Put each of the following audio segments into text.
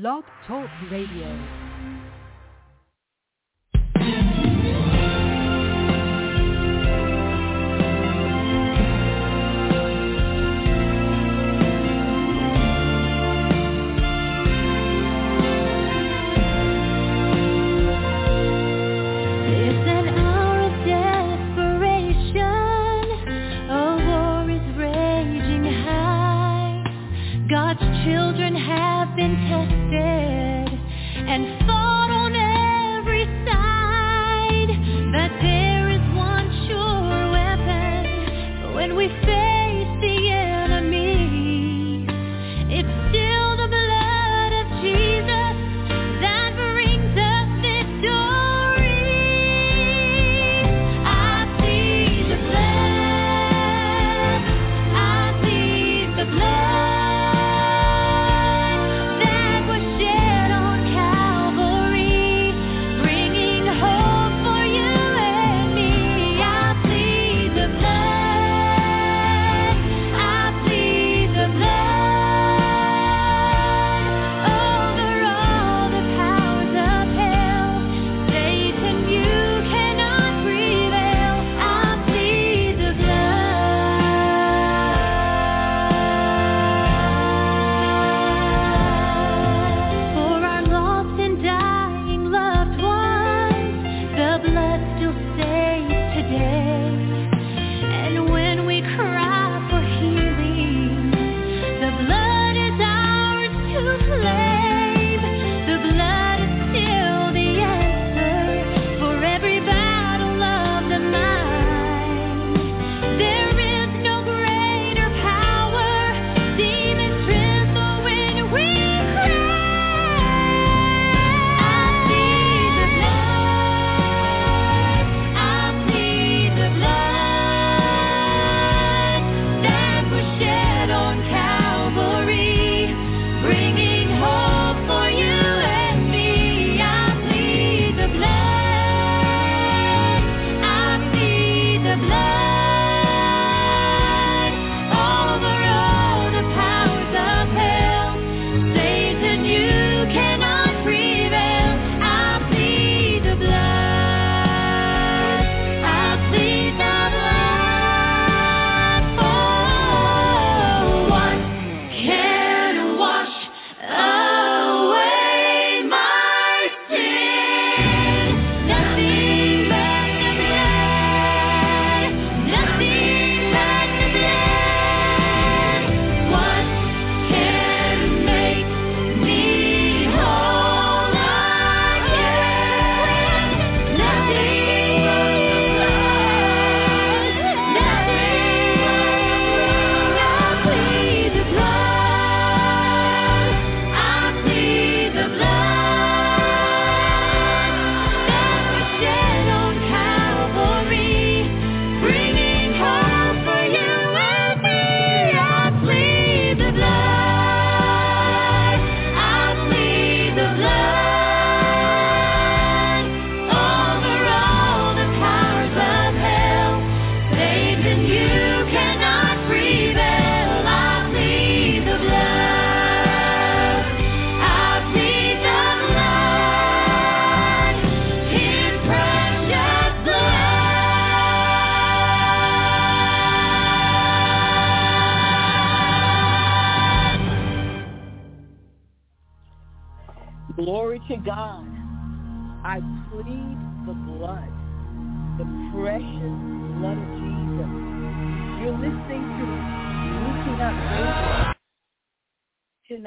Blog Talk Radio.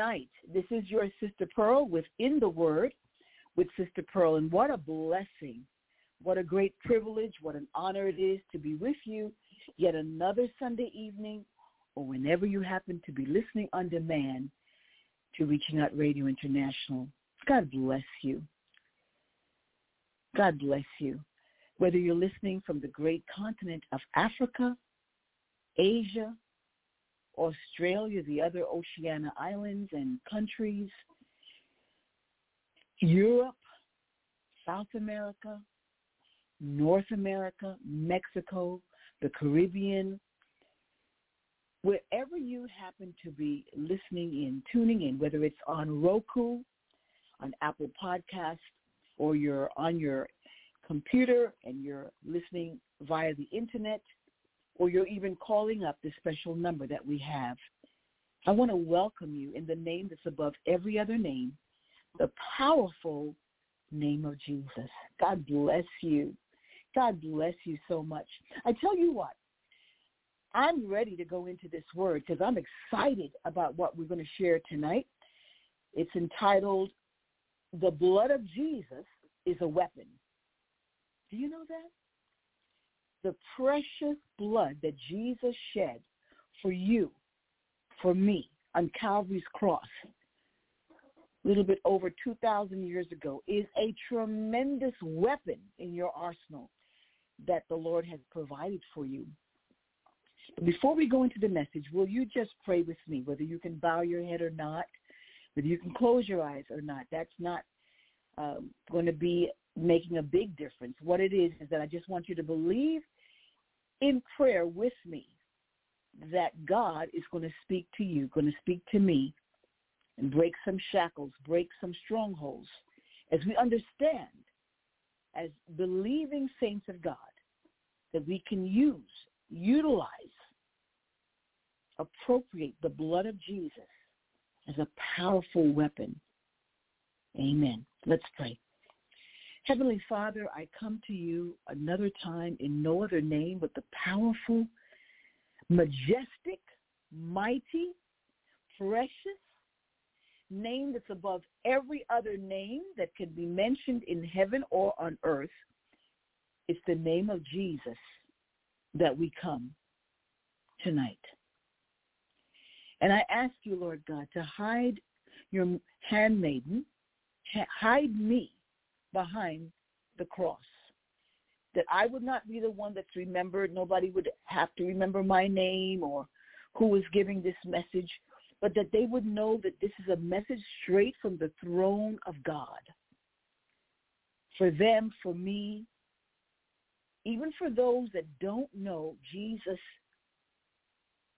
night. This is your Sister Pearl within the Word with Sister Pearl. And what a blessing. What a great privilege. What an honor it is to be with you yet another Sunday evening or whenever you happen to be listening on demand to Reaching Out Radio International. God bless you. God bless you. Whether you're listening from the great continent of Africa, Asia, Australia, the other Oceania islands and countries, Europe, South America, North America, Mexico, the Caribbean, wherever you happen to be listening in, tuning in, whether it's on Roku, on Apple Podcast, or you're on your computer and you're listening via the internet – or you're even calling up the special number that we have, I want to welcome you in the name that's above every other name, the powerful name of Jesus. God bless you. God bless you so much. I tell you what, I'm ready to go into this word because I'm excited about what we're going to share tonight. It's entitled, The Blood of Jesus is a Weapon. Do you know that? The precious blood that Jesus shed for you, for me, on Calvary's cross, a little bit over 2,000 years ago, is a tremendous weapon in your arsenal that the Lord has provided for you. Before we go into the message, will you just pray with me, whether you can bow your head or not, whether you can close your eyes or not? That's not um, going to be making a big difference. What it is is that I just want you to believe in prayer with me that God is going to speak to you, going to speak to me, and break some shackles, break some strongholds, as we understand as believing saints of God that we can use, utilize, appropriate the blood of Jesus as a powerful weapon. Amen. Let's pray. Heavenly Father, I come to you another time in no other name but the powerful, majestic, mighty, precious name that's above every other name that can be mentioned in heaven or on earth. It's the name of Jesus that we come tonight. And I ask you, Lord God, to hide your handmaiden, hide me behind the cross. That I would not be the one that's remembered. Nobody would have to remember my name or who was giving this message, but that they would know that this is a message straight from the throne of God. For them, for me, even for those that don't know Jesus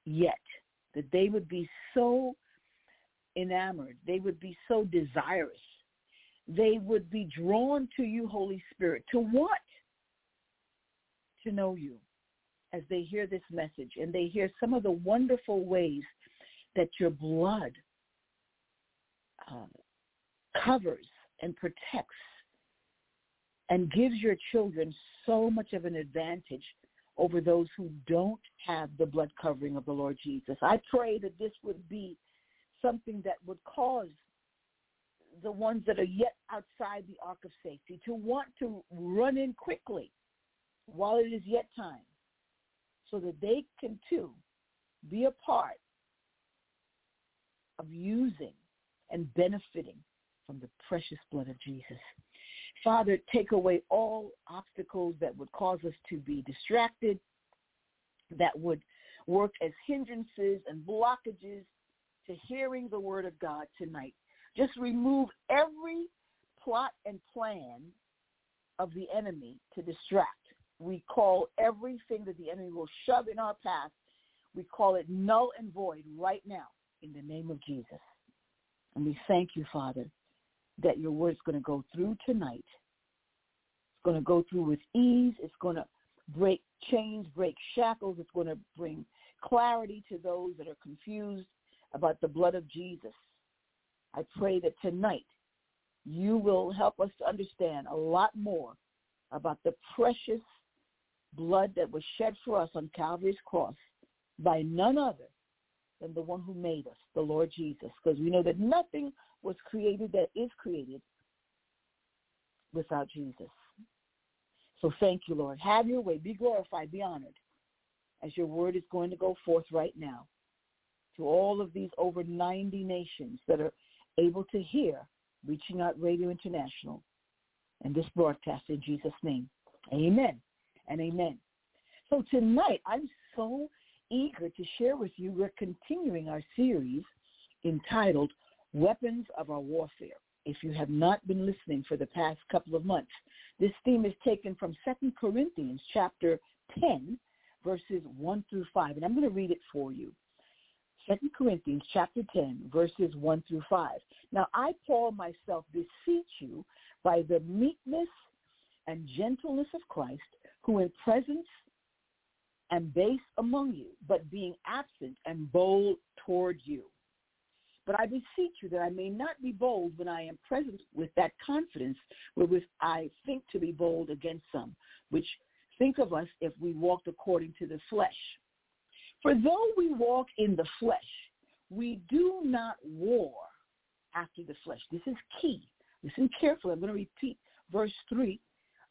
yet, that they would be so enamored, they would be so desirous, they would be drawn to you, Holy Spirit, to what? To know you as they hear this message and they hear some of the wonderful ways that your blood uh, covers and protects and gives your children so much of an advantage over those who don't have the blood covering of the Lord Jesus. I pray that this would be something that would cause the ones that are yet outside the ark of safety to want to run in quickly while it is yet time so that they can too be a part of using and benefiting from the precious blood of Jesus. Father, take away all obstacles that would cause us to be distracted, that would work as hindrances and blockages to hearing the word of God tonight. Just remove every plot and plan of the enemy to distract. We call everything that the enemy will shove in our path, we call it null and void right now in the name of Jesus. And we thank you, Father, that your word is going to go through tonight. It's going to go through with ease. It's going to break chains, break shackles. It's going to bring clarity to those that are confused about the blood of Jesus. I pray that tonight you will help us to understand a lot more about the precious blood that was shed for us on Calvary's cross by none other than the one who made us, the Lord Jesus, because we know that nothing was created that is created without Jesus. So thank you, Lord. Have your way. Be glorified. Be honored as your word is going to go forth right now to all of these over 90 nations that are able to hear Reaching Out Radio International and this broadcast in Jesus' name. Amen and amen. So tonight, I'm so eager to share with you, we're continuing our series entitled Weapons of Our Warfare. If you have not been listening for the past couple of months, this theme is taken from 2 Corinthians chapter 10, verses 1 through 5. And I'm going to read it for you. Second Corinthians chapter 10, verses 1 through 5. Now I, Paul, myself beseech you by the meekness and gentleness of Christ, who in presence and base among you, but being absent and bold toward you. But I beseech you that I may not be bold when I am present with that confidence wherewith I think to be bold against some, which think of us if we walked according to the flesh. For though we walk in the flesh, we do not war after the flesh. This is key. Listen carefully. I'm going to repeat verse 3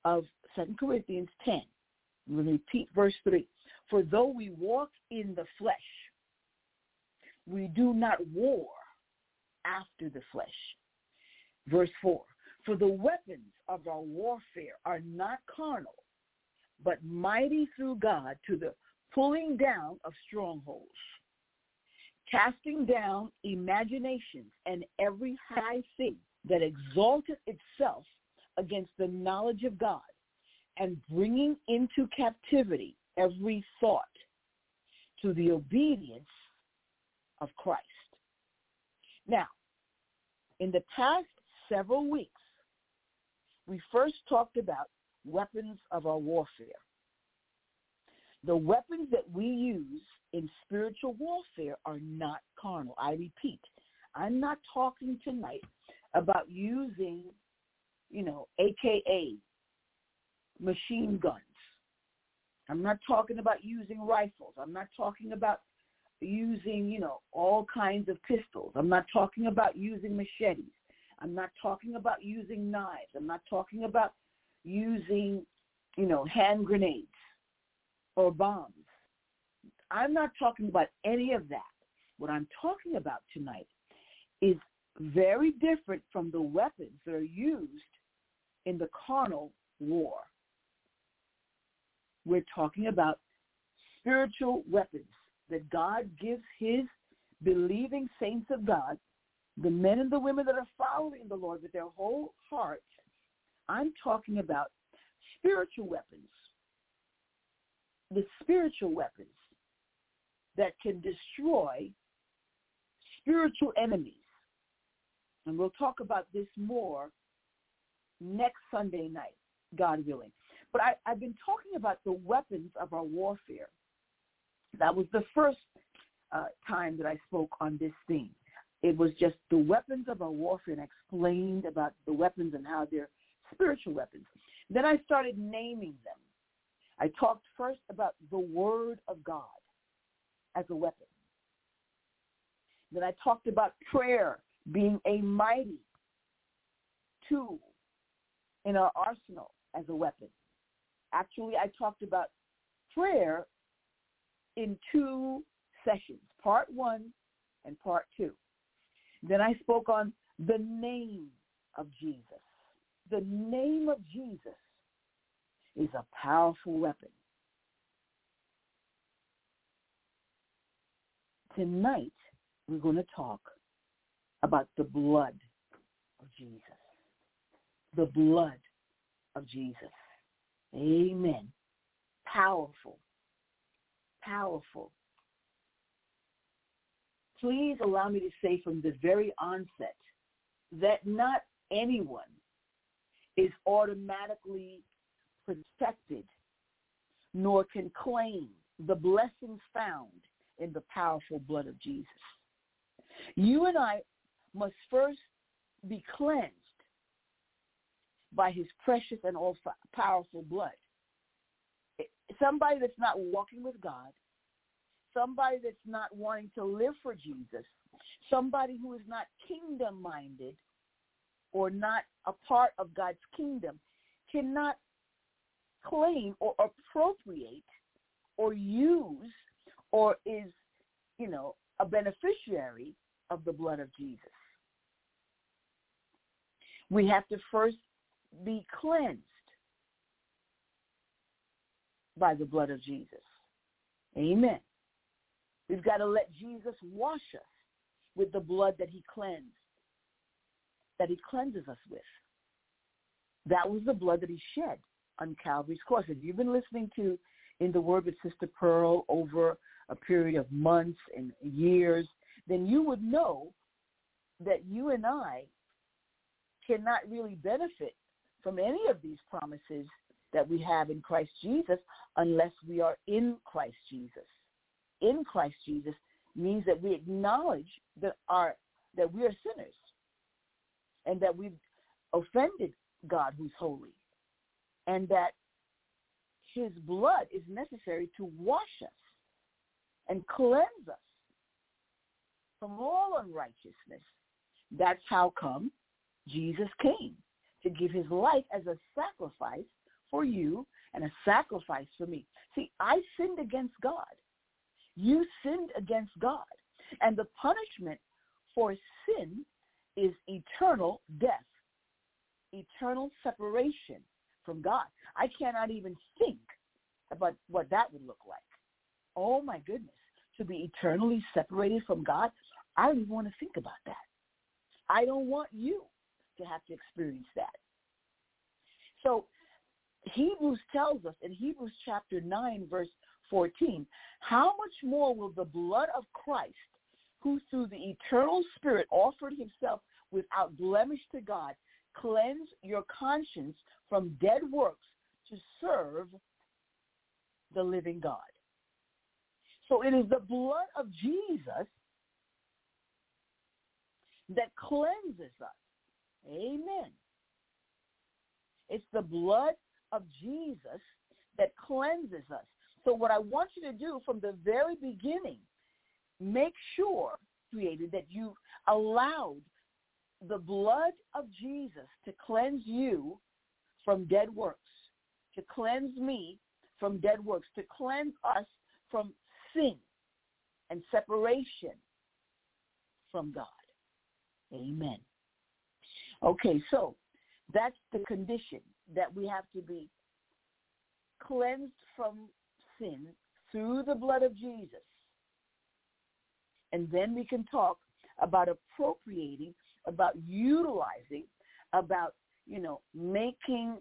of 2 Corinthians 10. I'm going to repeat verse 3. For though we walk in the flesh, we do not war after the flesh. Verse 4. For the weapons of our warfare are not carnal, but mighty through God to the pulling down of strongholds, casting down imaginations and every high thing that exalted itself against the knowledge of God, and bringing into captivity every thought to the obedience of Christ. Now, in the past several weeks, we first talked about weapons of our warfare. The weapons that we use in spiritual warfare are not carnal. I repeat, I'm not talking tonight about using, you know, AKA machine guns. I'm not talking about using rifles. I'm not talking about using, you know, all kinds of pistols. I'm not talking about using machetes. I'm not talking about using knives. I'm not talking about using, you know, hand grenades or bombs. I'm not talking about any of that. What I'm talking about tonight is very different from the weapons that are used in the carnal war. We're talking about spiritual weapons that God gives his believing saints of God, the men and the women that are following the Lord with their whole hearts. I'm talking about spiritual weapons the spiritual weapons that can destroy spiritual enemies. And we'll talk about this more next Sunday night, God willing. But I, have been talking about the weapons of our warfare. That was the first uh, time that I spoke on this theme. It was just the weapons of our warfare and explained about the weapons and how they're spiritual weapons. Then I started naming them. I talked first about the Word of God as a weapon. Then I talked about prayer being a mighty tool in our arsenal as a weapon. Actually, I talked about prayer in two sessions, part one and part two. Then I spoke on the name of Jesus. The name of Jesus is a powerful weapon. Tonight, we're going to talk about the blood of Jesus. The blood of Jesus. Amen. Powerful. Powerful. Please allow me to say from the very onset that not anyone is automatically protected nor can claim the blessings found in the powerful blood of Jesus. You and I must first be cleansed by his precious and all powerful blood. Somebody that's not walking with God, somebody that's not wanting to live for Jesus, somebody who is not kingdom minded or not a part of God's kingdom cannot claim or appropriate or use or is, you know, a beneficiary of the blood of Jesus. We have to first be cleansed by the blood of Jesus. Amen. We've got to let Jesus wash us with the blood that he cleansed, that he cleanses us with. That was the blood that he shed on Calvary's cross. If you've been listening to In the Word with Sister Pearl over a period of months and years, then you would know that you and I cannot really benefit from any of these promises that we have in Christ Jesus unless we are in Christ Jesus. In Christ Jesus means that we acknowledge that our that we are sinners and that we've offended God who's holy and that his blood is necessary to wash us and cleanse us from all unrighteousness. That's how come Jesus came to give his life as a sacrifice for you and a sacrifice for me. See, I sinned against God. You sinned against God. And the punishment for sin is eternal death, eternal separation from God. I cannot even think about what that would look like. Oh my goodness, to be eternally separated from God, I don't even want to think about that. I don't want you to have to experience that. So Hebrews tells us in Hebrews chapter 9, verse 14, how much more will the blood of Christ, who through the eternal Spirit offered himself without blemish to God, cleanse your conscience from dead works to serve the living God. So it is the blood of Jesus that cleanses us. Amen. It's the blood of Jesus that cleanses us. So what I want you to do from the very beginning, make sure, created, that you've allowed the blood of Jesus to cleanse you from dead works, to cleanse me from dead works, to cleanse us from sin and separation from God. Amen. Okay, so that's the condition that we have to be cleansed from sin through the blood of Jesus. And then we can talk about appropriating, about utilizing, about, you know, making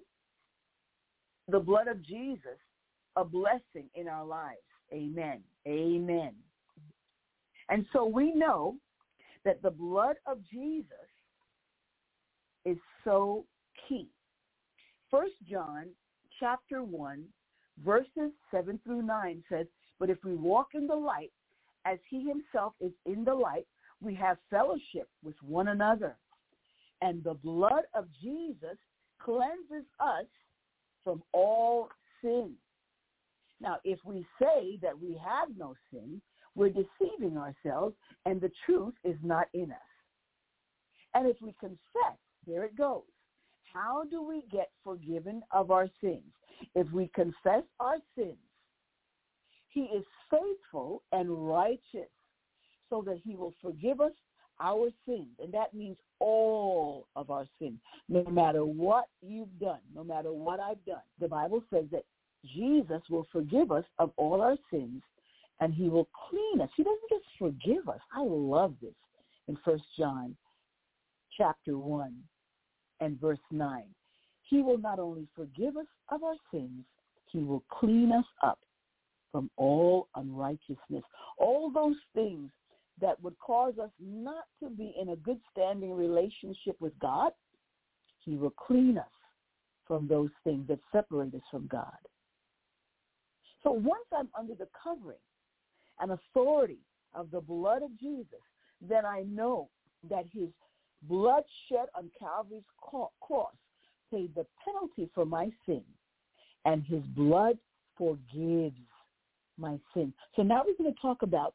the blood of Jesus a blessing in our lives. Amen. Amen. And so we know that the blood of Jesus is so key. First John chapter 1 verses 7 through 9 says, But if we walk in the light as he himself is in the light, we have fellowship with one another. And the blood of Jesus cleanses us from all sin. Now, if we say that we have no sin, we're deceiving ourselves and the truth is not in us. And if we confess, there it goes. How do we get forgiven of our sins? If we confess our sins, he is faithful and righteous so that he will forgive us our sins. And that means all of our sins, no matter what you've done, no matter what I've done. The Bible says that Jesus will forgive us of all our sins and he will clean us. He doesn't just forgive us. I love this in First John chapter 1 and verse 9. He will not only forgive us of our sins, he will clean us up from all unrighteousness. All those things that would cause us not to be in a good standing relationship with God, he will clean us from those things that separate us from God. So once I'm under the covering and authority of the blood of Jesus, then I know that his blood shed on Calvary's cross paid the penalty for my sin, and his blood forgives my sin. So now we're going to talk about,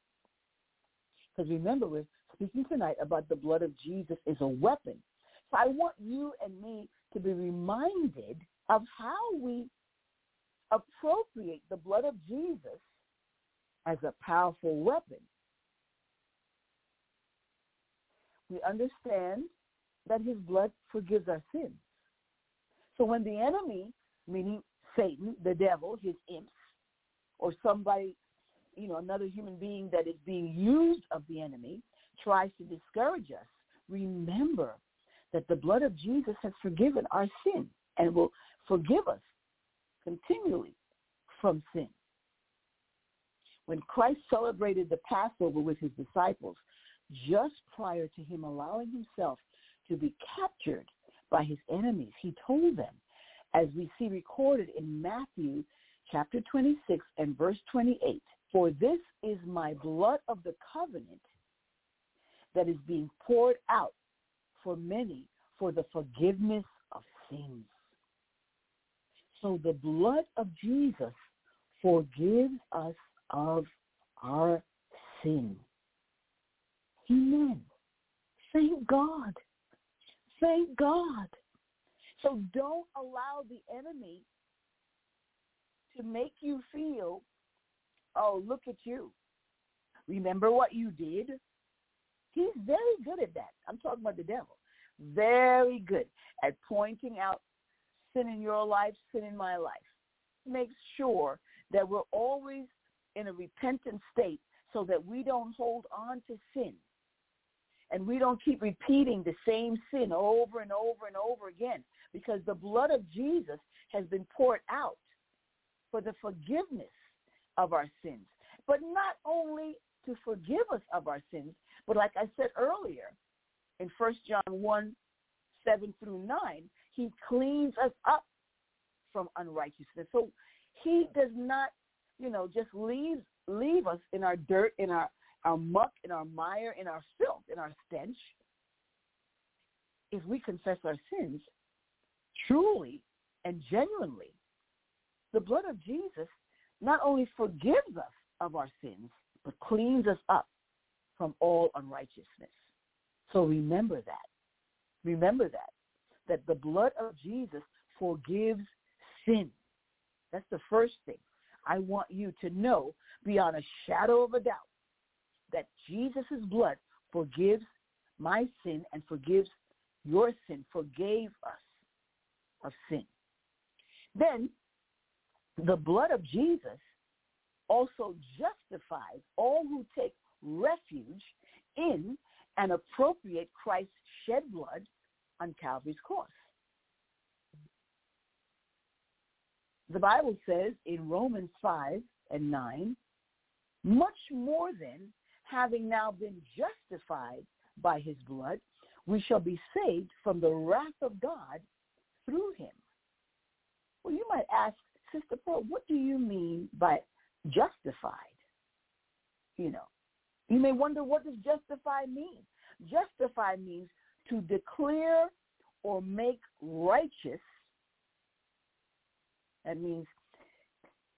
because remember, we're speaking tonight about the blood of Jesus is a weapon. So I want you and me to be reminded of how we appropriate the blood of Jesus as a powerful weapon. We understand that his blood forgives our sins. So when the enemy, meaning Satan, the devil, his imps, or somebody, you know, another human being that is being used of the enemy, tries to discourage us, remember that the blood of Jesus has forgiven our sin and will forgive us continually from sin. When Christ celebrated the Passover with his disciples, just prior to him allowing himself to be captured by his enemies, he told them, as we see recorded in Matthew chapter 26 and verse 28, for this is my blood of the covenant that is being poured out for many for the forgiveness of sins. So the blood of Jesus forgives us of our sin. Amen. Thank God. Thank God. So don't allow the enemy to make you feel, oh, look at you. Remember what you did? He's very good at that. I'm talking about the devil. Very good at pointing out sin in your life, sin in my life. Makes sure that we're always in a repentant state so that we don't hold on to sin and we don't keep repeating the same sin over and over and over again because the blood of Jesus has been poured out for the forgiveness of our sins. But not only to forgive us of our sins, but like I said earlier in 1 John 1, 7 through 9, he cleans us up from unrighteousness. So he does not, you know, just leave leave us in our dirt, in our, our muck, in our mire, in our filth, in our stench. If we confess our sins truly and genuinely, the blood of Jesus not only forgives us of our sins, but cleans us up from all unrighteousness. So remember that. Remember that. That the blood of Jesus forgives sin. That's the first thing. I want you to know beyond a shadow of a doubt that Jesus' blood forgives my sin and forgives your sin, forgave us of sin. Then the blood of Jesus also justifies all who take refuge in and appropriate Christ's shed blood on Calvary's cross. The Bible says in Romans 5 and 9, much more than having now been justified by his blood, we shall be saved from the wrath of God through him. Well, you might ask, Sister Pearl, what do you mean by justified? You know, you may wonder what does justify mean? Justify means to declare or make righteous. That means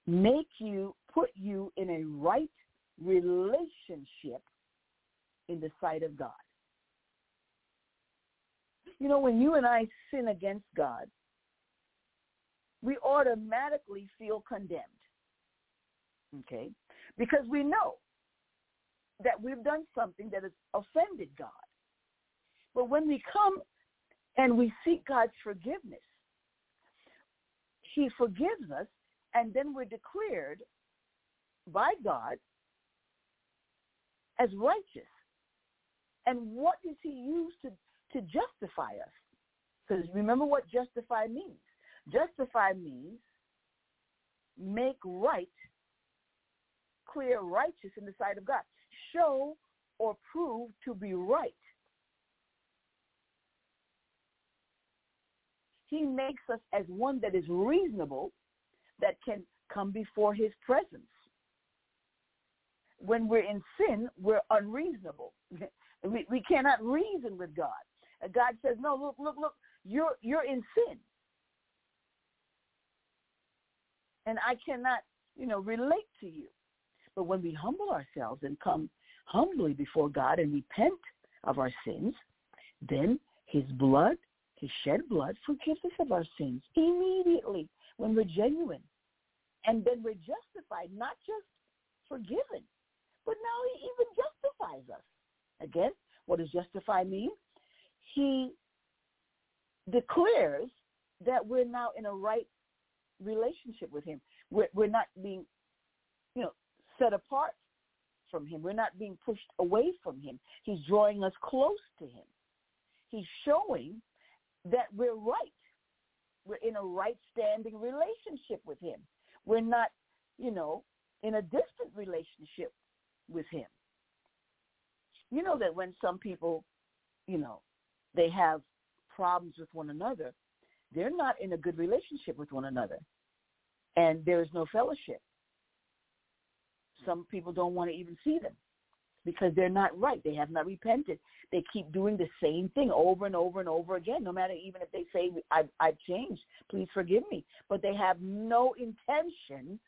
make you, put you in a right relationship in the sight of God. You know, when you and I sin against God, we automatically feel condemned. Okay? Because we know that we've done something that has offended God. But when we come and we seek God's forgiveness, he forgives us, and then we're declared by God as righteous. And what does he use to, to justify us? Because remember what justify means. Justify means make right, clear, righteous in the sight of God. Show or prove to be right. He makes us as one that is reasonable, that can come before his presence. When we're in sin, we're unreasonable. We, we cannot reason with God. God says, no, look, look, look, you're, you're in sin. And I cannot, you know, relate to you. But when we humble ourselves and come humbly before God and repent of our sins, then his blood, his shed blood, forgives us of our sins immediately when we're genuine. And then we're justified, not just forgiven, but now he even justifies us. Again, what does justify mean? He declares that we're now in a right relationship with him. We're, we're not being, you know, set apart from him. We're not being pushed away from him. He's drawing us close to him. He's showing that we're right. We're in a right standing relationship with him. We're not, you know, in a distant relationship with him. You know that when some people, you know, they have problems with one another, they're not in a good relationship with one another. And there is no fellowship. Some people don't want to even see them because they're not right. They have not repented. They keep doing the same thing over and over and over again, no matter even if they say, I've, I've changed, please forgive me. But they have no intention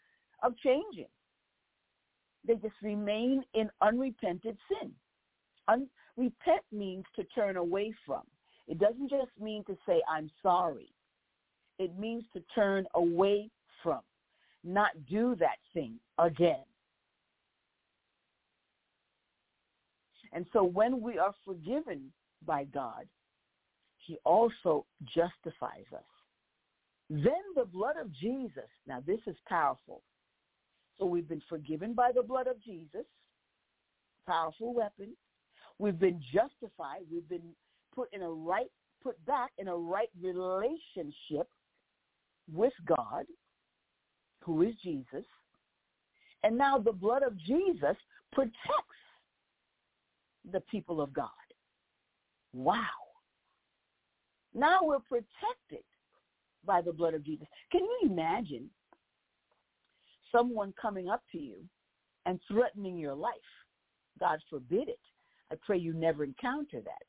of changing. They just remain in unrepented sin. Un- repent means to turn away from. It doesn't just mean to say, I'm sorry. It means to turn away from, not do that thing again. And so when we are forgiven by God, he also justifies us. Then the blood of Jesus, now this is powerful. So we've been forgiven by the blood of Jesus, powerful weapon. We've been justified. We've been put in a right, put back in a right relationship with God, who is Jesus. And now the blood of Jesus protects the people of God. Wow. Now we're protected by the blood of Jesus. Can you imagine someone coming up to you and threatening your life? God forbid it. I pray you never encounter that.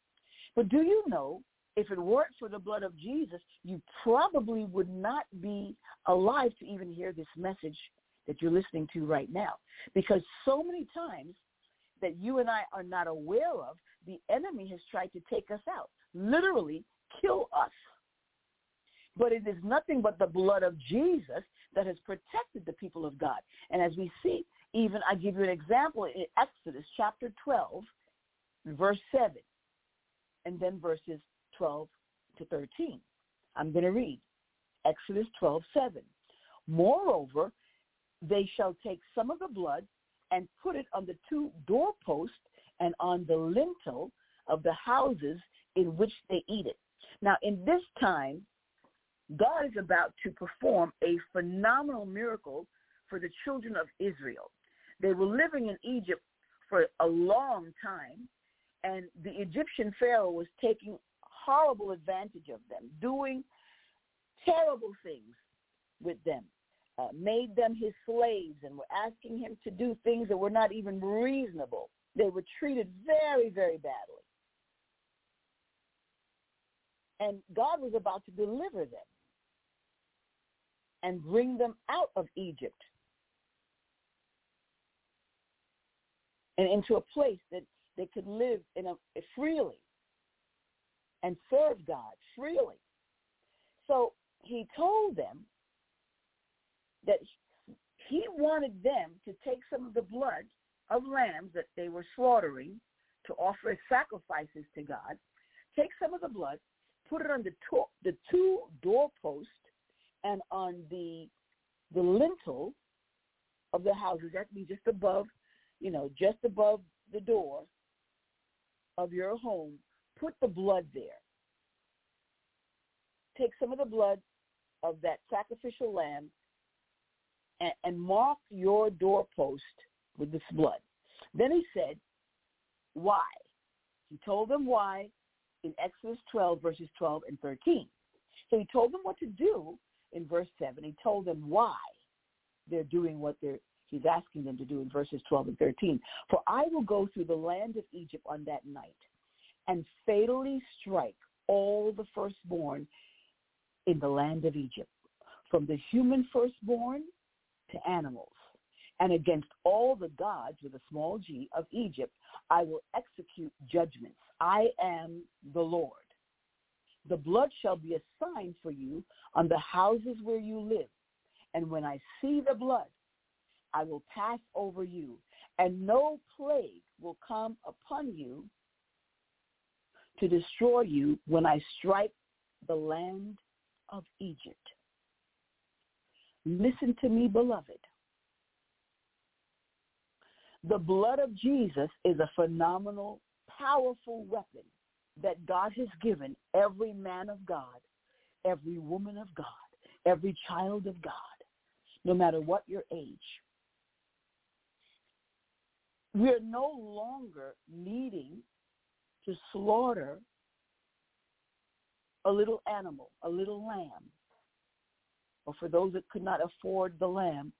But do you know, if it weren't for the blood of Jesus, you probably would not be alive to even hear this message that you're listening to right now. Because so many times that you and I are not aware of, the enemy has tried to take us out, literally kill us. But it is nothing but the blood of Jesus that has protected the people of God. And as we see, even I give you an example in Exodus chapter 12, verse 7, and then verses 12 to 13. I'm going to read Exodus 12, 7. Moreover, they shall take some of the blood and put it on the two doorposts and on the lintel of the houses in which they eat it. Now, in this time, God is about to perform a phenomenal miracle for the children of Israel. They were living in Egypt for a long time, and the Egyptian Pharaoh was taking horrible advantage of them, doing terrible things with them uh, made them his slaves and were asking him to do things that were not even reasonable. They were treated very, very badly. And God was about to deliver them and bring them out of Egypt and into a place that they could live in a, freely and serve God freely. So he told them that he wanted them to take some of the blood of lambs that they were slaughtering to offer as sacrifices to God, take some of the blood, put it on the, to- the two doorposts and on the the lintel of the houses. That means just above, you know, just above the door of your home. Put the blood there. Take some of the blood of that sacrificial lamb and, and mark your doorpost with this blood. Then he said, why? He told them why in Exodus 12, verses 12 and 13. So he told them what to do in verse 7. He told them why they're doing what they're he's asking them to do in verses 12 and 13. For I will go through the land of Egypt on that night and fatally strike all the firstborn in the land of Egypt, from the human firstborn to animals. And against all the gods with a small g of Egypt, I will execute judgments. I am the Lord. The blood shall be a sign for you on the houses where you live. And when I see the blood, I will pass over you, and no plague will come upon you to destroy you when I strike the land of Egypt. Listen to me, beloved. The blood of Jesus is a phenomenal, powerful weapon that God has given every man of God, every woman of God, every child of God, no matter what your age. we're no longer needing to slaughter a little animal, a little lamb. Or for those that could not afford the lamb,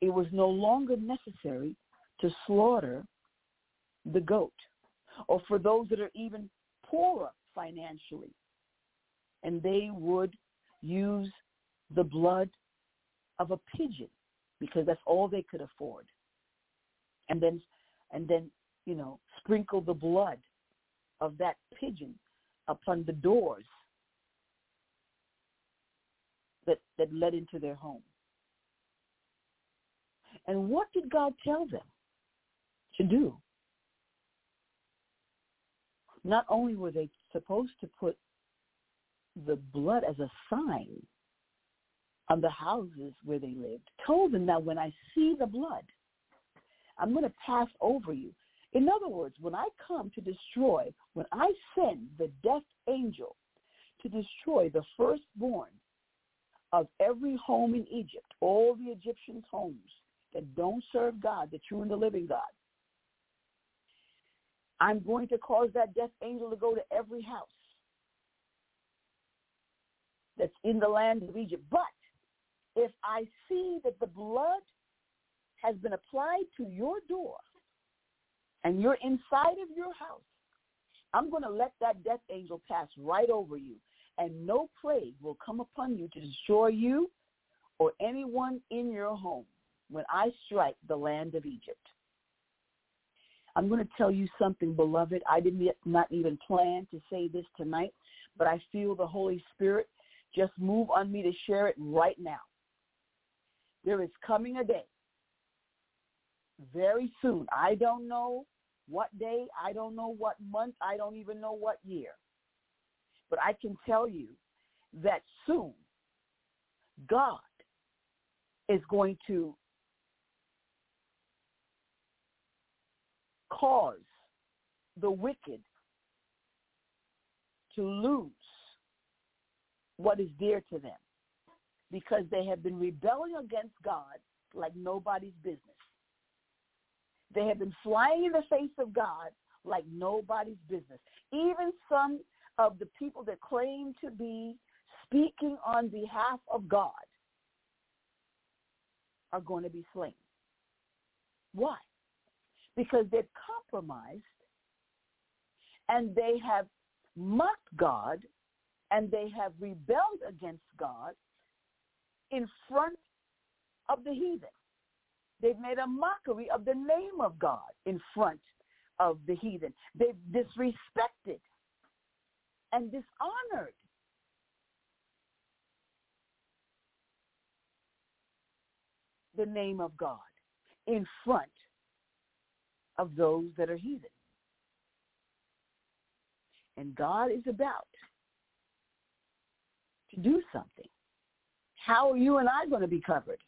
it was no longer necessary to slaughter the goat. Or for those that are even poorer financially, and they would use the blood of a pigeon because that's all they could afford. And then and then, you know, sprinkle the blood of that pigeon upon the doors that, that led into their home. And what did God tell them to do? Not only were they supposed to put the blood as a sign on the houses where they lived, told them that when I see the blood, I'm going to pass over you. In other words, when I come to destroy, when I send the death angel to destroy the firstborn of every home in Egypt, all the Egyptians' homes that don't serve God, the true and the living God, I'm going to cause that death angel to go to every house that's in the land of Egypt. But if I see that the blood has been applied to your door and you're inside of your house, I'm going to let that death angel pass right over you, and no plague will come upon you to destroy you or anyone in your home when I strike the land of Egypt. I'm going to tell you something, beloved. I did not even plan to say this tonight, but I feel the Holy Spirit just move on me to share it right now. There is coming a day very soon. I don't know what day, I don't know what month, I don't even know what year. But I can tell you that soon God is going to cause the wicked to lose what is dear to them because they have been rebelling against God like nobody's business. They have been flying in the face of God like nobody's business. Even some of the people that claim to be speaking on behalf of God are going to be slain. Why? Because they've compromised and they have mocked God and they have rebelled against God in front of the heathen. They've made a mockery of the name of God in front of the heathen. They've disrespected and dishonored the name of God in front of those that are heathen. And God is about to do something. How are you and I going to be covered?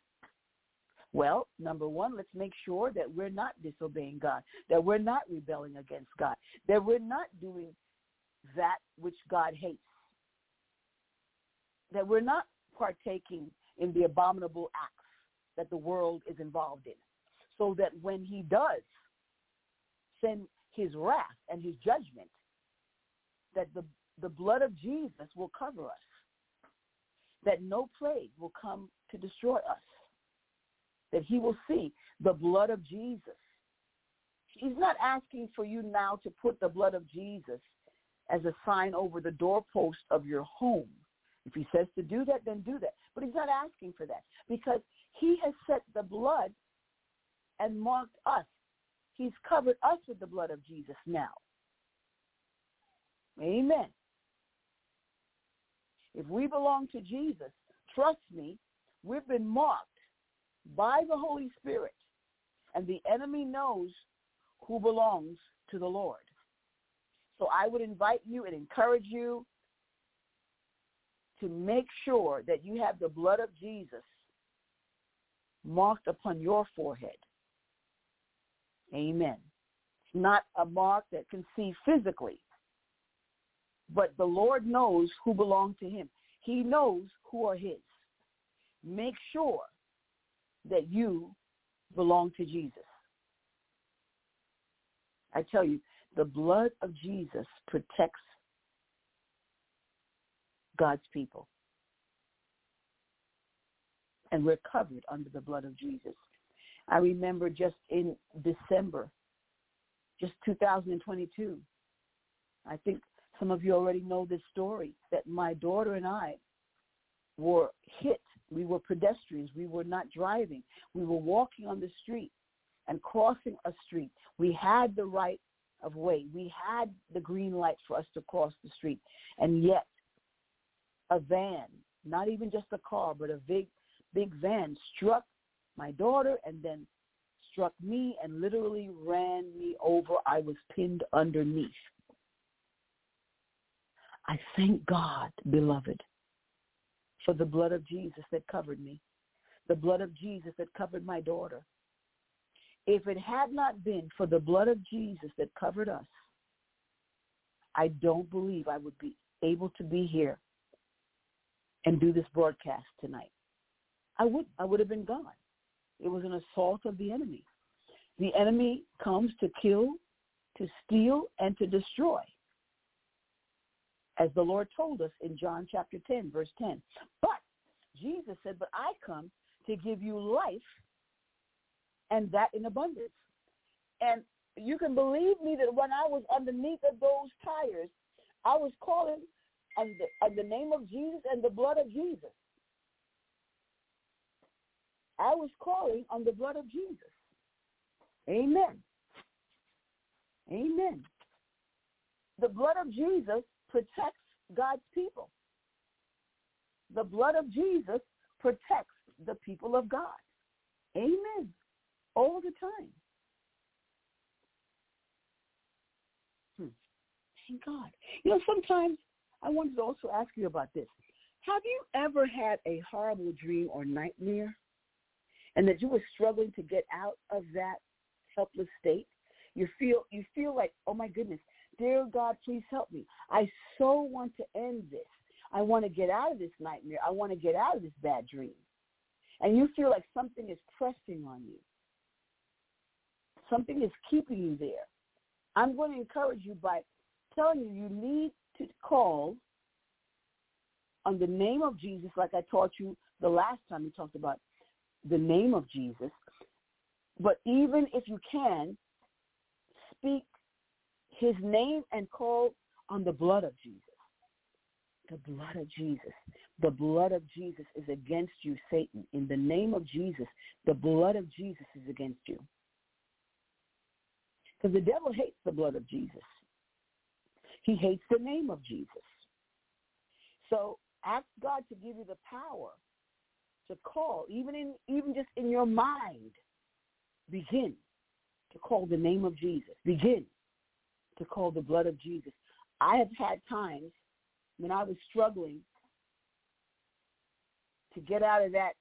Well, number one, let's make sure that we're not disobeying God, that we're not rebelling against God, that we're not doing that which God hates, that we're not partaking in the abominable acts that the world is involved in, so that when he does send his wrath and his judgment, that the, the blood of Jesus will cover us, that no plague will come to destroy us that he will see the blood of Jesus. He's not asking for you now to put the blood of Jesus as a sign over the doorpost of your home. If he says to do that, then do that. But he's not asking for that because he has set the blood and marked us. He's covered us with the blood of Jesus now. Amen. If we belong to Jesus, trust me, we've been marked by the Holy Spirit, and the enemy knows who belongs to the Lord. So I would invite you and encourage you to make sure that you have the blood of Jesus marked upon your forehead. Amen. It's not a mark that can see physically, but the Lord knows who belong to him. He knows who are his. Make sure that you belong to Jesus. I tell you, the blood of Jesus protects God's people. And we're covered under the blood of Jesus. I remember just in December, just 2022, I think some of you already know this story, that my daughter and I were hit. We were pedestrians. We were not driving. We were walking on the street and crossing a street. We had the right of way. We had the green light for us to cross the street. And yet a van, not even just a car, but a big, big van struck my daughter and then struck me and literally ran me over. I was pinned underneath. I thank God, beloved, for the blood of Jesus that covered me, the blood of Jesus that covered my daughter. If it had not been for the blood of Jesus that covered us, I don't believe I would be able to be here and do this broadcast tonight. I would I would have been gone. It was an assault of the enemy. The enemy comes to kill, to steal, and to destroy. As the Lord told us in John chapter 10, verse 10. But Jesus said, But I come to give you life and that in abundance. And you can believe me that when I was underneath of those tires, I was calling on the, on the name of Jesus and the blood of Jesus. I was calling on the blood of Jesus. Amen. Amen. The blood of Jesus protects God's people. The blood of Jesus protects the people of God. Amen. All the time. Hmm. Thank God. You know, sometimes I wanted to also ask you about this. Have you ever had a horrible dream or nightmare and that you were struggling to get out of that helpless state? You feel you feel like, oh my goodness, dear God, please help me. I so want to end this. I want to get out of this nightmare. I want to get out of this bad dream. And you feel like something is pressing on you. Something is keeping you there. I'm going to encourage you by telling you you need to call on the name of Jesus like I taught you the last time we talked about the name of Jesus. But even if you can, speak his name and call on the blood of Jesus. The blood of Jesus. The blood of Jesus is against you, Satan. In the name of Jesus, the blood of Jesus is against you. Because the devil hates the blood of Jesus. He hates the name of Jesus. So ask God to give you the power to call, even in even just in your mind. Begin to call the name of Jesus. Begin to call the blood of Jesus. I have had times when I was struggling to get out of that,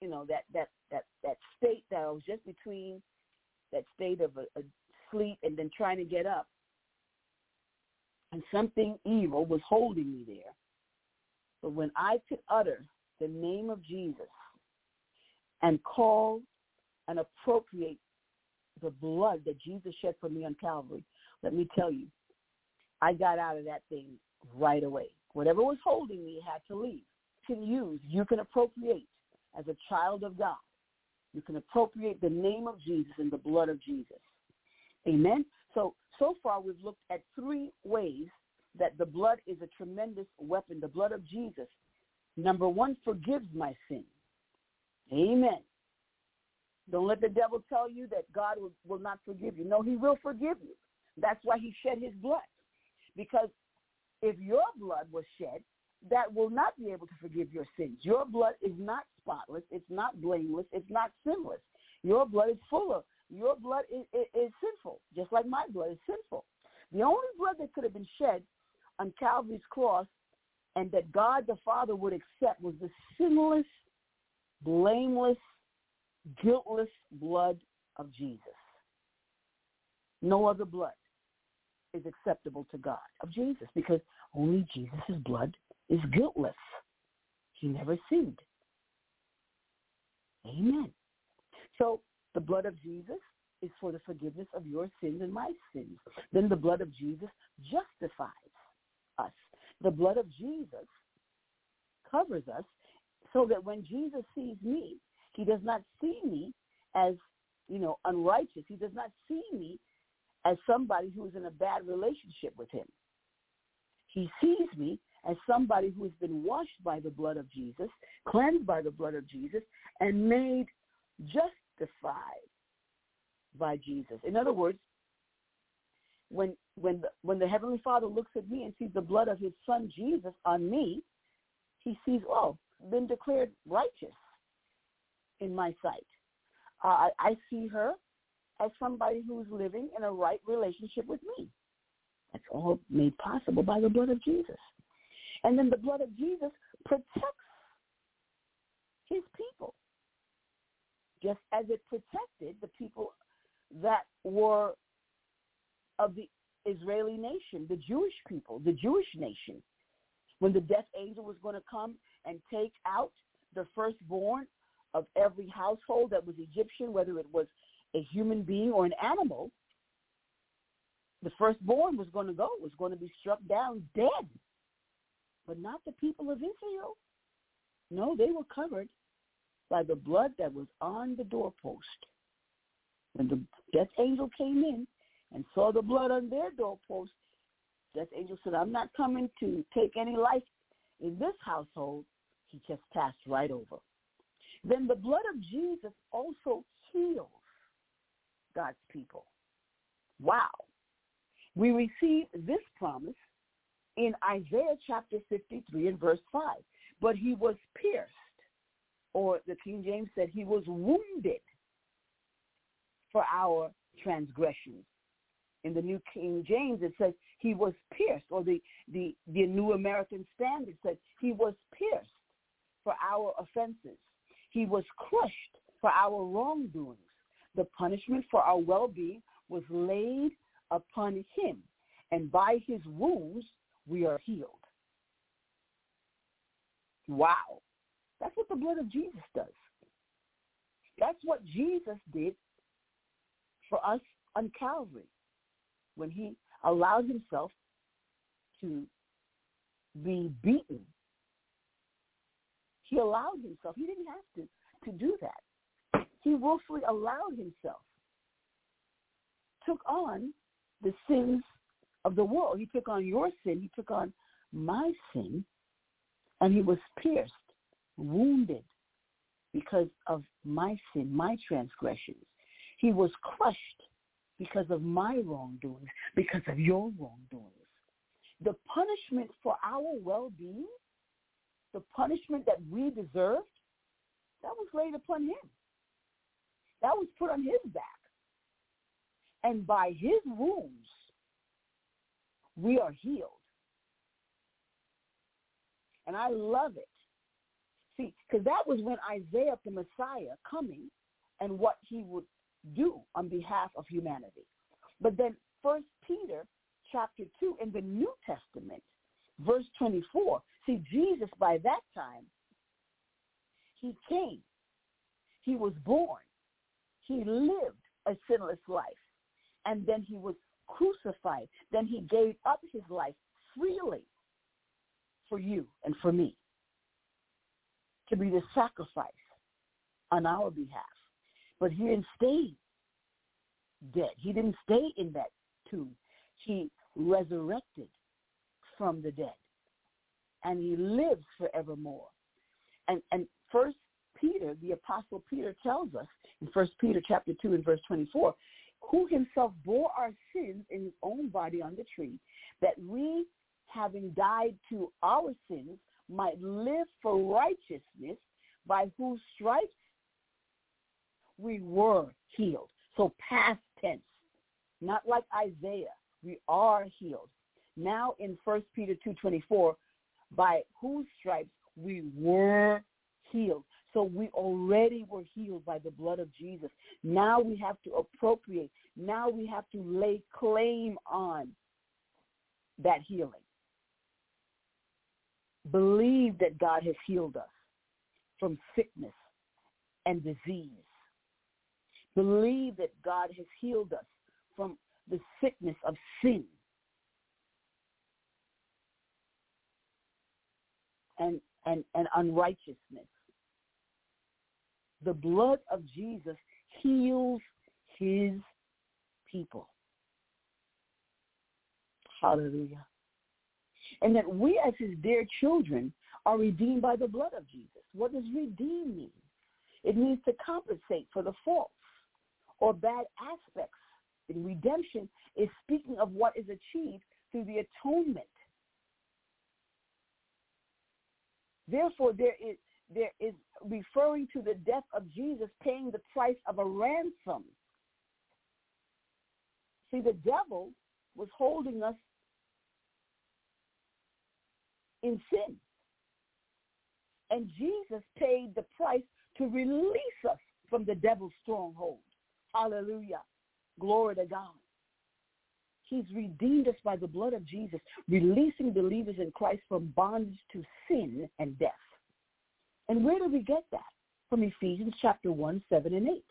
you know, that that that that state that I was just between that state of a, a sleep and then trying to get up. And something evil was holding me there. But when I could utter the name of Jesus and call and appropriate the blood that Jesus shed for me on Calvary, let me tell you, I got out of that thing right away. Whatever was holding me had to leave. You can use, you can appropriate as a child of God. You can appropriate the name of Jesus and the blood of Jesus. Amen. So, so far we've looked at three ways that the blood is a tremendous weapon. The blood of Jesus, number one, forgives my sin. Amen. Don't let the devil tell you that God will, will not forgive you. No, he will forgive you. That's why he shed his blood. Because if your blood was shed, that will not be able to forgive your sins. Your blood is not spotless. It's not blameless. It's not sinless. Your blood is full of, your blood is, is, is sinful, just like my blood is sinful. The only blood that could have been shed on Calvary's cross and that God the Father would accept was the sinless, blameless, guiltless blood of Jesus. No other blood is acceptable to God of Jesus because only Jesus' blood is guiltless. He never sinned. Amen. So the blood of Jesus is for the forgiveness of your sins and my sins. Then the blood of Jesus justifies us. The blood of Jesus covers us so that when Jesus sees me, he does not see me as, you know, unrighteous. He does not see me as somebody who is in a bad relationship with him. He sees me as somebody who has been washed by the blood of Jesus, cleansed by the blood of Jesus, and made justified by Jesus. In other words, when when the, when the heavenly Father looks at me and sees the blood of his son Jesus on me, he sees, oh, been declared righteous in my sight. Uh, I see her as somebody who's living in a right relationship with me. That's all made possible by the blood of Jesus. And then the blood of Jesus protects his people, just as it protected the people that were of the Israeli nation, the Jewish people, the Jewish nation. When the death angel was going to come and take out the firstborn of every household that was Egyptian, whether it was a human being or an animal, the firstborn was going to go, was going to be struck down dead. But not the people of Israel. No, they were covered by the blood that was on the doorpost. When the death angel came in and saw the blood on their doorpost, death angel said, I'm not coming to take any life in this household. He just passed right over. Then the blood of Jesus also heals God's people. Wow. We receive this promise in Isaiah chapter 53 and verse 5. But he was pierced, or the King James said he was wounded for our transgressions. In the New King James, it says he was pierced, or the, the, the New American Standard said he was pierced for our offenses. He was crushed for our wrongdoings. The punishment for our well-being was laid upon him, and by his wounds we are healed. Wow. That's what the blood of Jesus does. That's what Jesus did for us on Calvary when he allowed himself to be beaten. He allowed himself. He didn't have to, to do that. He willfully allowed himself, took on the sins of the world. He took on your sin. He took on my sin. And he was pierced, wounded because of my sin, my transgressions. He was crushed because of my wrongdoings, because of your wrongdoings. The punishment for our well-being, the punishment that we deserved, that was laid upon him. That was put on his back. And by his wounds, we are healed. And I love it. See, because that was when Isaiah, the Messiah, coming and what he would do on behalf of humanity. But then First Peter chapter 2 in the New Testament, verse 24, see, Jesus by that time, he came. He was born. He lived a sinless life. And then he was crucified. Then he gave up his life freely for you and for me to be the sacrifice on our behalf. But he didn't stay dead. He didn't stay in that tomb. He resurrected from the dead. And he lives forevermore. And and first Peter, the apostle Peter tells us in First Peter chapter two and verse twenty four, who himself bore our sins in his own body on the tree, that we, having died to our sins, might live for righteousness, by whose stripes we were healed. So past tense, not like Isaiah, we are healed. Now in 1 Peter 2.24, by whose stripes we were healed. So we already were healed by the blood of Jesus. Now we have to appropriate. Now we have to lay claim on that healing. Believe that God has healed us from sickness and disease. Believe that God has healed us from the sickness of sin. And, and, and unrighteousness. The blood of Jesus heals his people. Hallelujah. And that we as his dear children are redeemed by the blood of Jesus. What does redeem mean? It means to compensate for the faults or bad aspects. In redemption is speaking of what is achieved through the atonement. Therefore, there is there is referring to the death of Jesus paying the price of a ransom. See, the devil was holding us in sin. And Jesus paid the price to release us from the devil's stronghold. Hallelujah. Glory to God. He's redeemed us by the blood of Jesus, releasing believers in Christ from bondage to sin and death. And where do we get that? From Ephesians chapter 1, 7 and 8.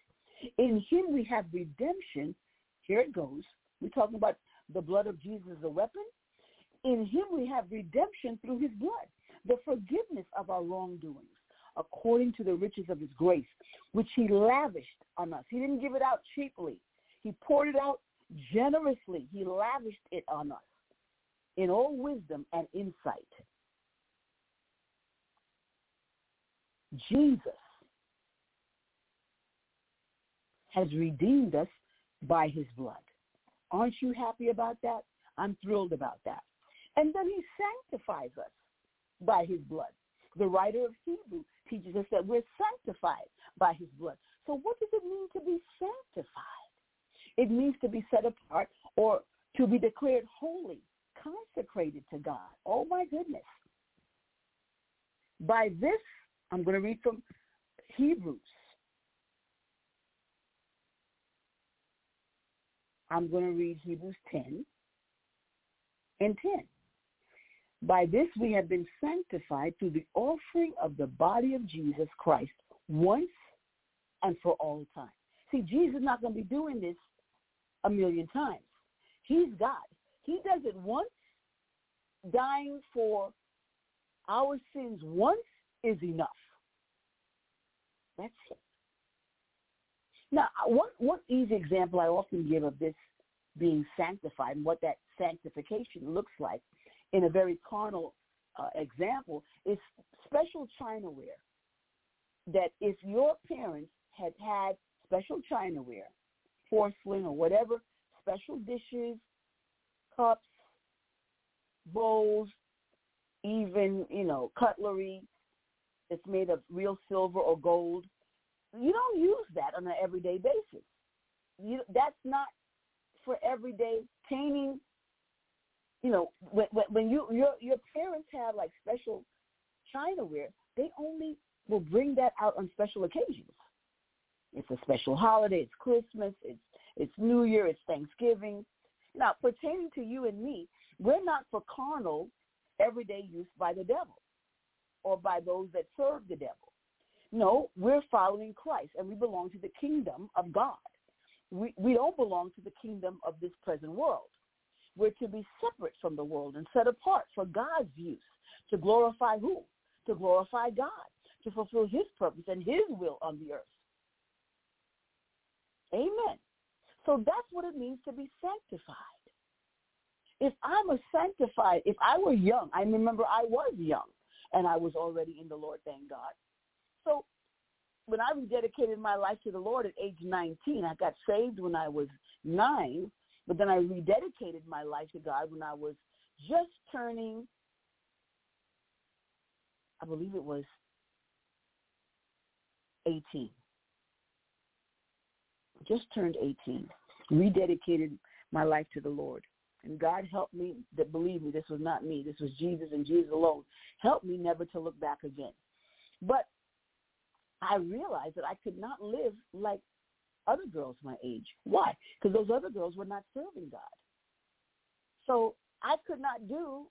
In him we have redemption. Here it goes. We're talking about the blood of Jesus as a weapon. In him we have redemption through his blood, the forgiveness of our wrongdoings, according to the riches of his grace, which he lavished on us. He didn't give it out cheaply. He poured it out generously. He lavished it on us in all wisdom and insight. Jesus has redeemed us by his blood. Aren't you happy about that? I'm thrilled about that. And then he sanctifies us by his blood. The writer of Hebrew teaches us that we're sanctified by his blood. So what does it mean to be sanctified? It means to be set apart or to be declared holy, consecrated to God. Oh my goodness. By this, I'm going to read from Hebrews. I'm going to read Hebrews 10 and 10. By this we have been sanctified through the offering of the body of Jesus Christ once and for all time. See, Jesus is not going to be doing this a million times. He's God. He does it once, dying for our sins once is enough. That's it. Now, one, one easy example I often give of this being sanctified and what that sanctification looks like in a very carnal uh, example is special chinaware. That if your parents had had special chinaware, porcelain or whatever, special dishes, cups, bowls, even, you know, cutlery that's made of real silver or gold, you don't use that on an everyday basis. You, that's not for everyday painting you know, when when you your your parents have like special chinaware, they only will bring that out on special occasions. It's a special holiday. It's Christmas. It's it's New Year. It's Thanksgiving. Now, pertaining to you and me, we're not for carnal, everyday use by the devil or by those that serve the devil. No, we're following Christ, and we belong to the kingdom of God. We we don't belong to the kingdom of this present world. We're to be separate from the world and set apart for God's use to glorify who? To glorify God, to fulfill his purpose and his will on the earth. Amen. So that's what it means to be sanctified. If I'm a sanctified, if I were young, I remember I was young and I was already in the Lord, thank God. So when I rededicated my life to the Lord at age 19, I got saved when I was nine. But then I rededicated my life to God when I was just turning, I believe it was 18. Just turned 18. Rededicated my life to the Lord. And God helped me, that believe me, this was not me. This was Jesus and Jesus alone. Helped me never to look back again. But I realized that I could not live like other girls my age. Why? Because those other girls were not serving God. So I could not do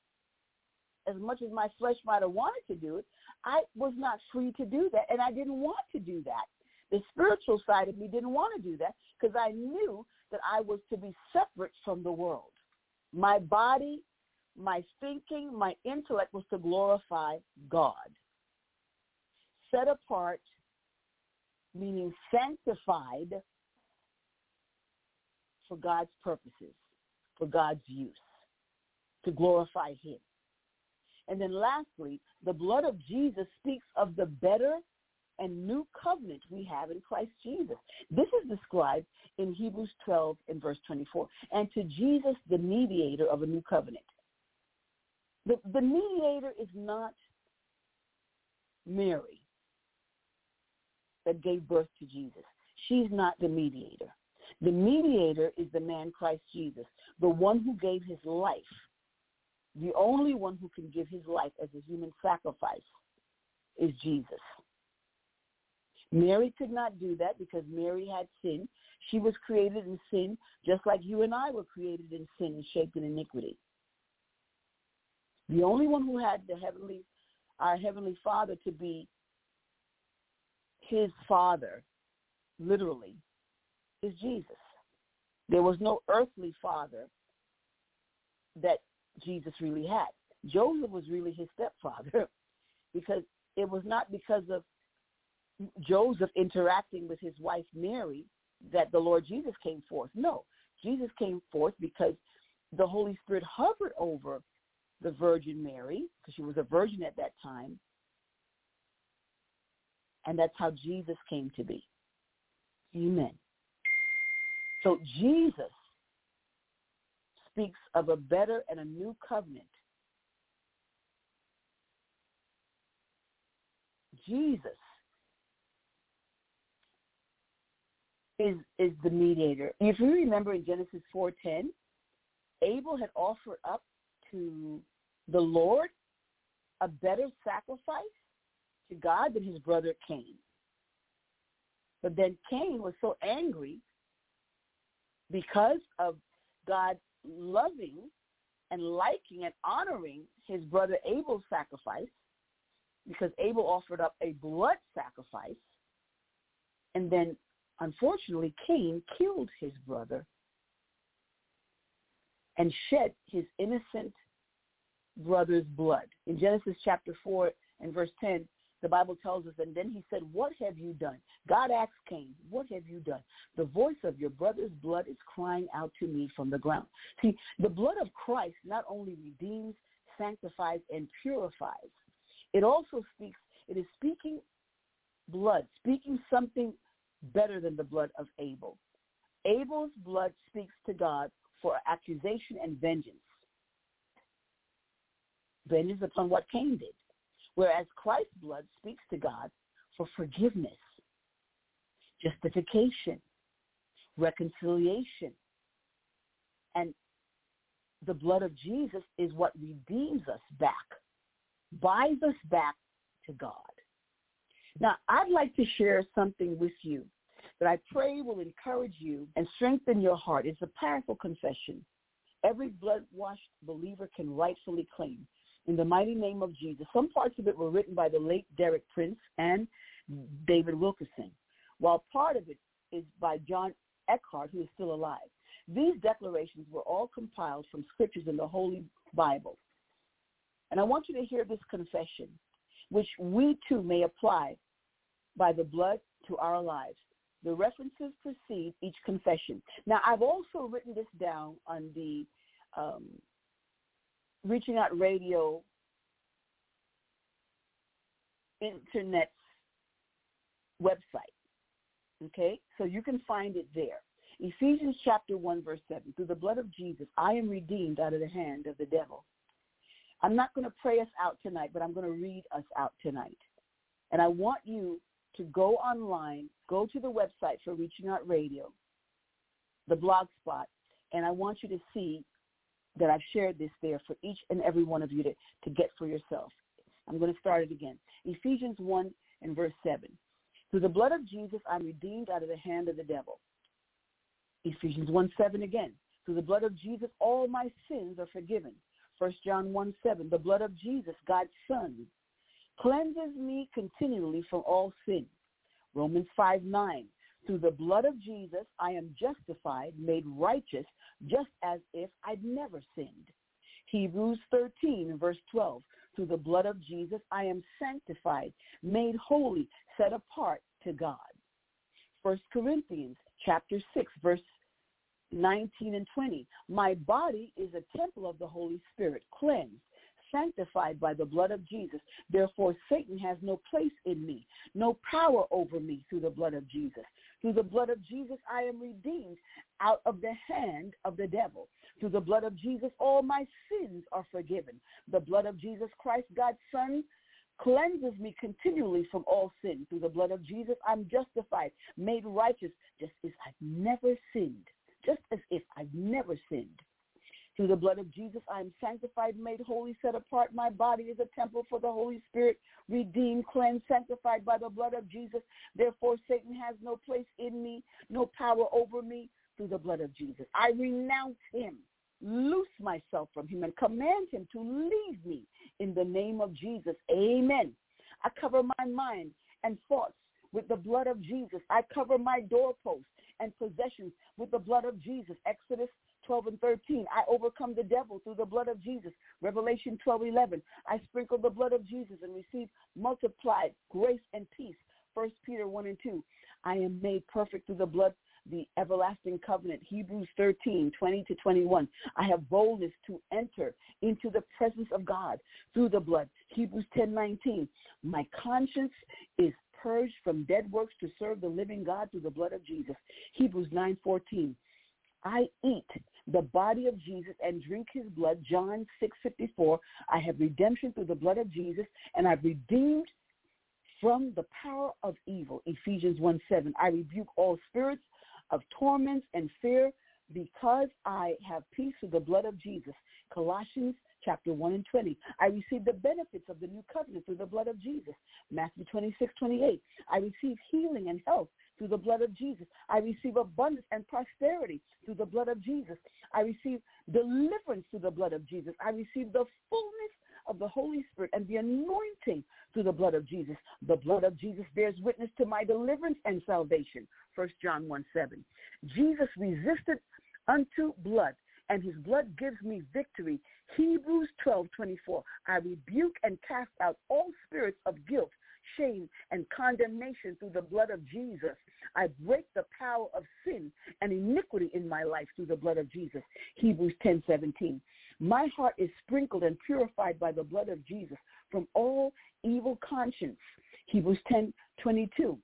as much as my flesh might have wanted to do it. I was not free to do that, and I didn't want to do that The spiritual side of me didn't want to do that because I knew that I was to be separate from the world. My body, my thinking, my intellect was to glorify God. Set apart, meaning sanctified for God's purposes, for God's use, to glorify him. And then lastly, the blood of Jesus speaks of the better and new covenant we have in Christ Jesus. This is described in Hebrews 12 and verse 24. And to Jesus, the mediator of a new covenant. The, the mediator is not Mary that gave birth to Jesus. She's not the mediator. The mediator is the man Christ Jesus, the one who gave his life, the only one who can give his life as a human sacrifice is Jesus. Mary could not do that because Mary had sin. She was created in sin just like you and I were created in sin and shaped in iniquity. The only one who had the heavenly, our heavenly Father to be his father, literally, is Jesus. There was no earthly father that Jesus really had. Joseph was really his stepfather because it was not because of Joseph interacting with his wife Mary that the Lord Jesus came forth. No, Jesus came forth because the Holy Spirit hovered over the Virgin Mary, because she was a virgin at that time, and that's how Jesus came to be. Amen. So Jesus speaks of a better and a new covenant. Jesus is is the mediator. If you remember in Genesis 4:10, Abel had offered up to the Lord a better sacrifice to God than his brother Cain. But then Cain was so angry because of God loving and liking and honoring his brother Abel's sacrifice, because Abel offered up a blood sacrifice, and then unfortunately Cain killed his brother and shed his innocent brother's blood. In Genesis chapter 4 and verse 10, the Bible tells us, and then he said, what have you done? God asked Cain, what have you done? The voice of your brother's blood is crying out to me from the ground. See, the blood of Christ not only redeems, sanctifies, and purifies, it also speaks, it is speaking blood, speaking something better than the blood of Abel. Abel's blood speaks to God for accusation and vengeance. Vengeance upon what Cain did. Whereas Christ's blood speaks to God for forgiveness, justification, reconciliation. And the blood of Jesus is what redeems us back, buys us back to God. Now, I'd like to share something with you that I pray will encourage you and strengthen your heart. It's a powerful confession. Every blood-washed believer can rightfully claim in the mighty name of Jesus. Some parts of it were written by the late Derek Prince and David Wilkerson, while part of it is by John Eckhardt, who is still alive. These declarations were all compiled from scriptures in the Holy Bible. And I want you to hear this confession, which we too may apply by the blood to our lives. The references precede each confession. Now, I've also written this down on the um, Reaching Out Radio internet website. Okay? So you can find it there. Ephesians chapter 1 verse 7. Through the blood of Jesus, I am redeemed out of the hand of the devil. I'm not going to pray us out tonight, but I'm going to read us out tonight. And I want you to go online, go to the website for Reaching Out Radio, the blog spot, and I want you to see that I've shared this there for each and every one of you to, to get for yourself. I'm going to start it again. Ephesians 1 and verse 7. Through the blood of Jesus, I'm redeemed out of the hand of the devil. Ephesians 1 7 again. Through the blood of Jesus, all my sins are forgiven. 1 John 1 7. The blood of Jesus, God's Son, cleanses me continually from all sin. Romans 5, 9. Through the blood of Jesus, I am justified, made righteous, just as if I'd never sinned. Hebrews 13, verse 12. Through the blood of Jesus, I am sanctified, made holy, set apart to God. 1 Corinthians chapter 6, verse 19 and 20. My body is a temple of the Holy Spirit, cleansed, sanctified by the blood of Jesus. Therefore, Satan has no place in me, no power over me through the blood of Jesus. Through the blood of Jesus, I am redeemed out of the hand of the devil. Through the blood of Jesus, all my sins are forgiven. The blood of Jesus Christ, God's Son, cleanses me continually from all sin. Through the blood of Jesus, I'm justified, made righteous, just as I've never sinned. Just as if I've never sinned. Through the blood of Jesus, I am sanctified, made holy, set apart. My body is a temple for the Holy Spirit, redeemed, cleansed, sanctified by the blood of Jesus. Therefore, Satan has no place in me, no power over me through the blood of Jesus. I renounce him, loose myself from him, and command him to leave me in the name of Jesus. Amen. I cover my mind and thoughts with the blood of Jesus. I cover my doorposts and possessions with the blood of Jesus. Exodus 12 and 13. I overcome the devil through the blood of Jesus. Revelation 12, 11. I sprinkle the blood of Jesus and receive multiplied grace and peace. 1 Peter 1 and 2. I am made perfect through the blood the everlasting covenant, Hebrews 13, 20 to 21. I have boldness to enter into the presence of God through the blood, Hebrews 10, 19. My conscience is purged from dead works to serve the living God through the blood of Jesus, Hebrews 9, 14. I eat the body of Jesus and drink his blood, John 6:54. I have redemption through the blood of Jesus, and I've redeemed from the power of evil, Ephesians 1:7. I rebuke all spirits of torments and fear because I have peace through the blood of Jesus, Colossians chapter 1 and 20. I receive the benefits of the new covenant through the blood of Jesus, Matthew 26, 28. I receive healing and health through the blood of Jesus. I receive abundance and prosperity through the blood of Jesus. I receive deliverance through the blood of Jesus. I receive the fullness of the Holy Spirit and the anointing through the blood of Jesus. The blood of Jesus bears witness to my deliverance and salvation. 1 John 1 7. Jesus resisted unto blood, and his blood gives me victory. Hebrews 12 24. I rebuke and cast out all spirits of guilt shame, and condemnation through the blood of Jesus. I break the power of sin and iniquity in my life through the blood of Jesus. Hebrews 10, 17. My heart is sprinkled and purified by the blood of Jesus from all evil conscience. Hebrews 10, 22.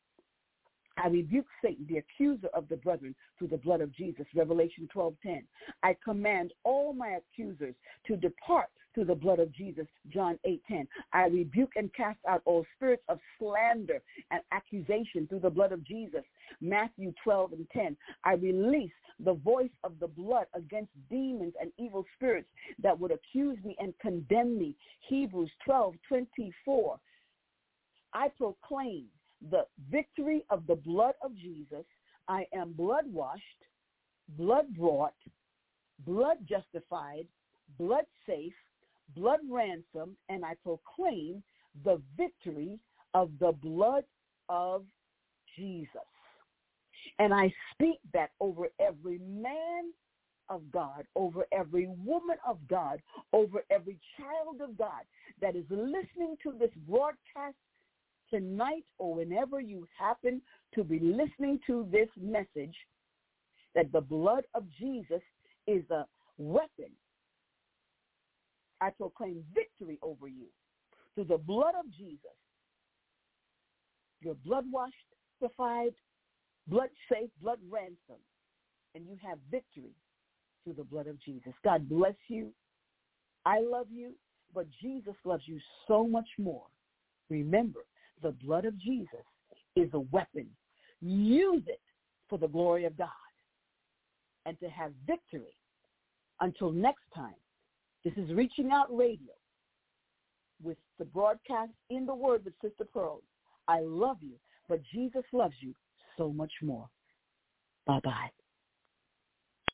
I rebuke Satan, the accuser of the brethren, through the blood of Jesus. Revelation 12:10. I command all my accusers to depart through the blood of Jesus. John 8:10. I rebuke and cast out all spirits of slander and accusation through the blood of Jesus. Matthew 12 and 10. I release the voice of the blood against demons and evil spirits that would accuse me and condemn me. Hebrews 12:24. I proclaim the victory of the blood of Jesus. I am blood washed, blood brought, blood justified, blood safe, blood ransomed, and I proclaim the victory of the blood of Jesus. And I speak that over every man of God, over every woman of God, over every child of God that is listening to this broadcast tonight or whenever you happen to be listening to this message that the blood of Jesus is a weapon. I proclaim victory over you through the blood of Jesus. You're blood washed, sanctified, blood safe, blood ransomed, and you have victory through the blood of Jesus. God bless you. I love you, but Jesus loves you so much more. Remember, the blood of Jesus is a weapon. Use it for the glory of God and to have victory. Until next time, this is Reaching Out Radio with the broadcast In the Word with Sister Pearl. I love you, but Jesus loves you so much more. Bye-bye.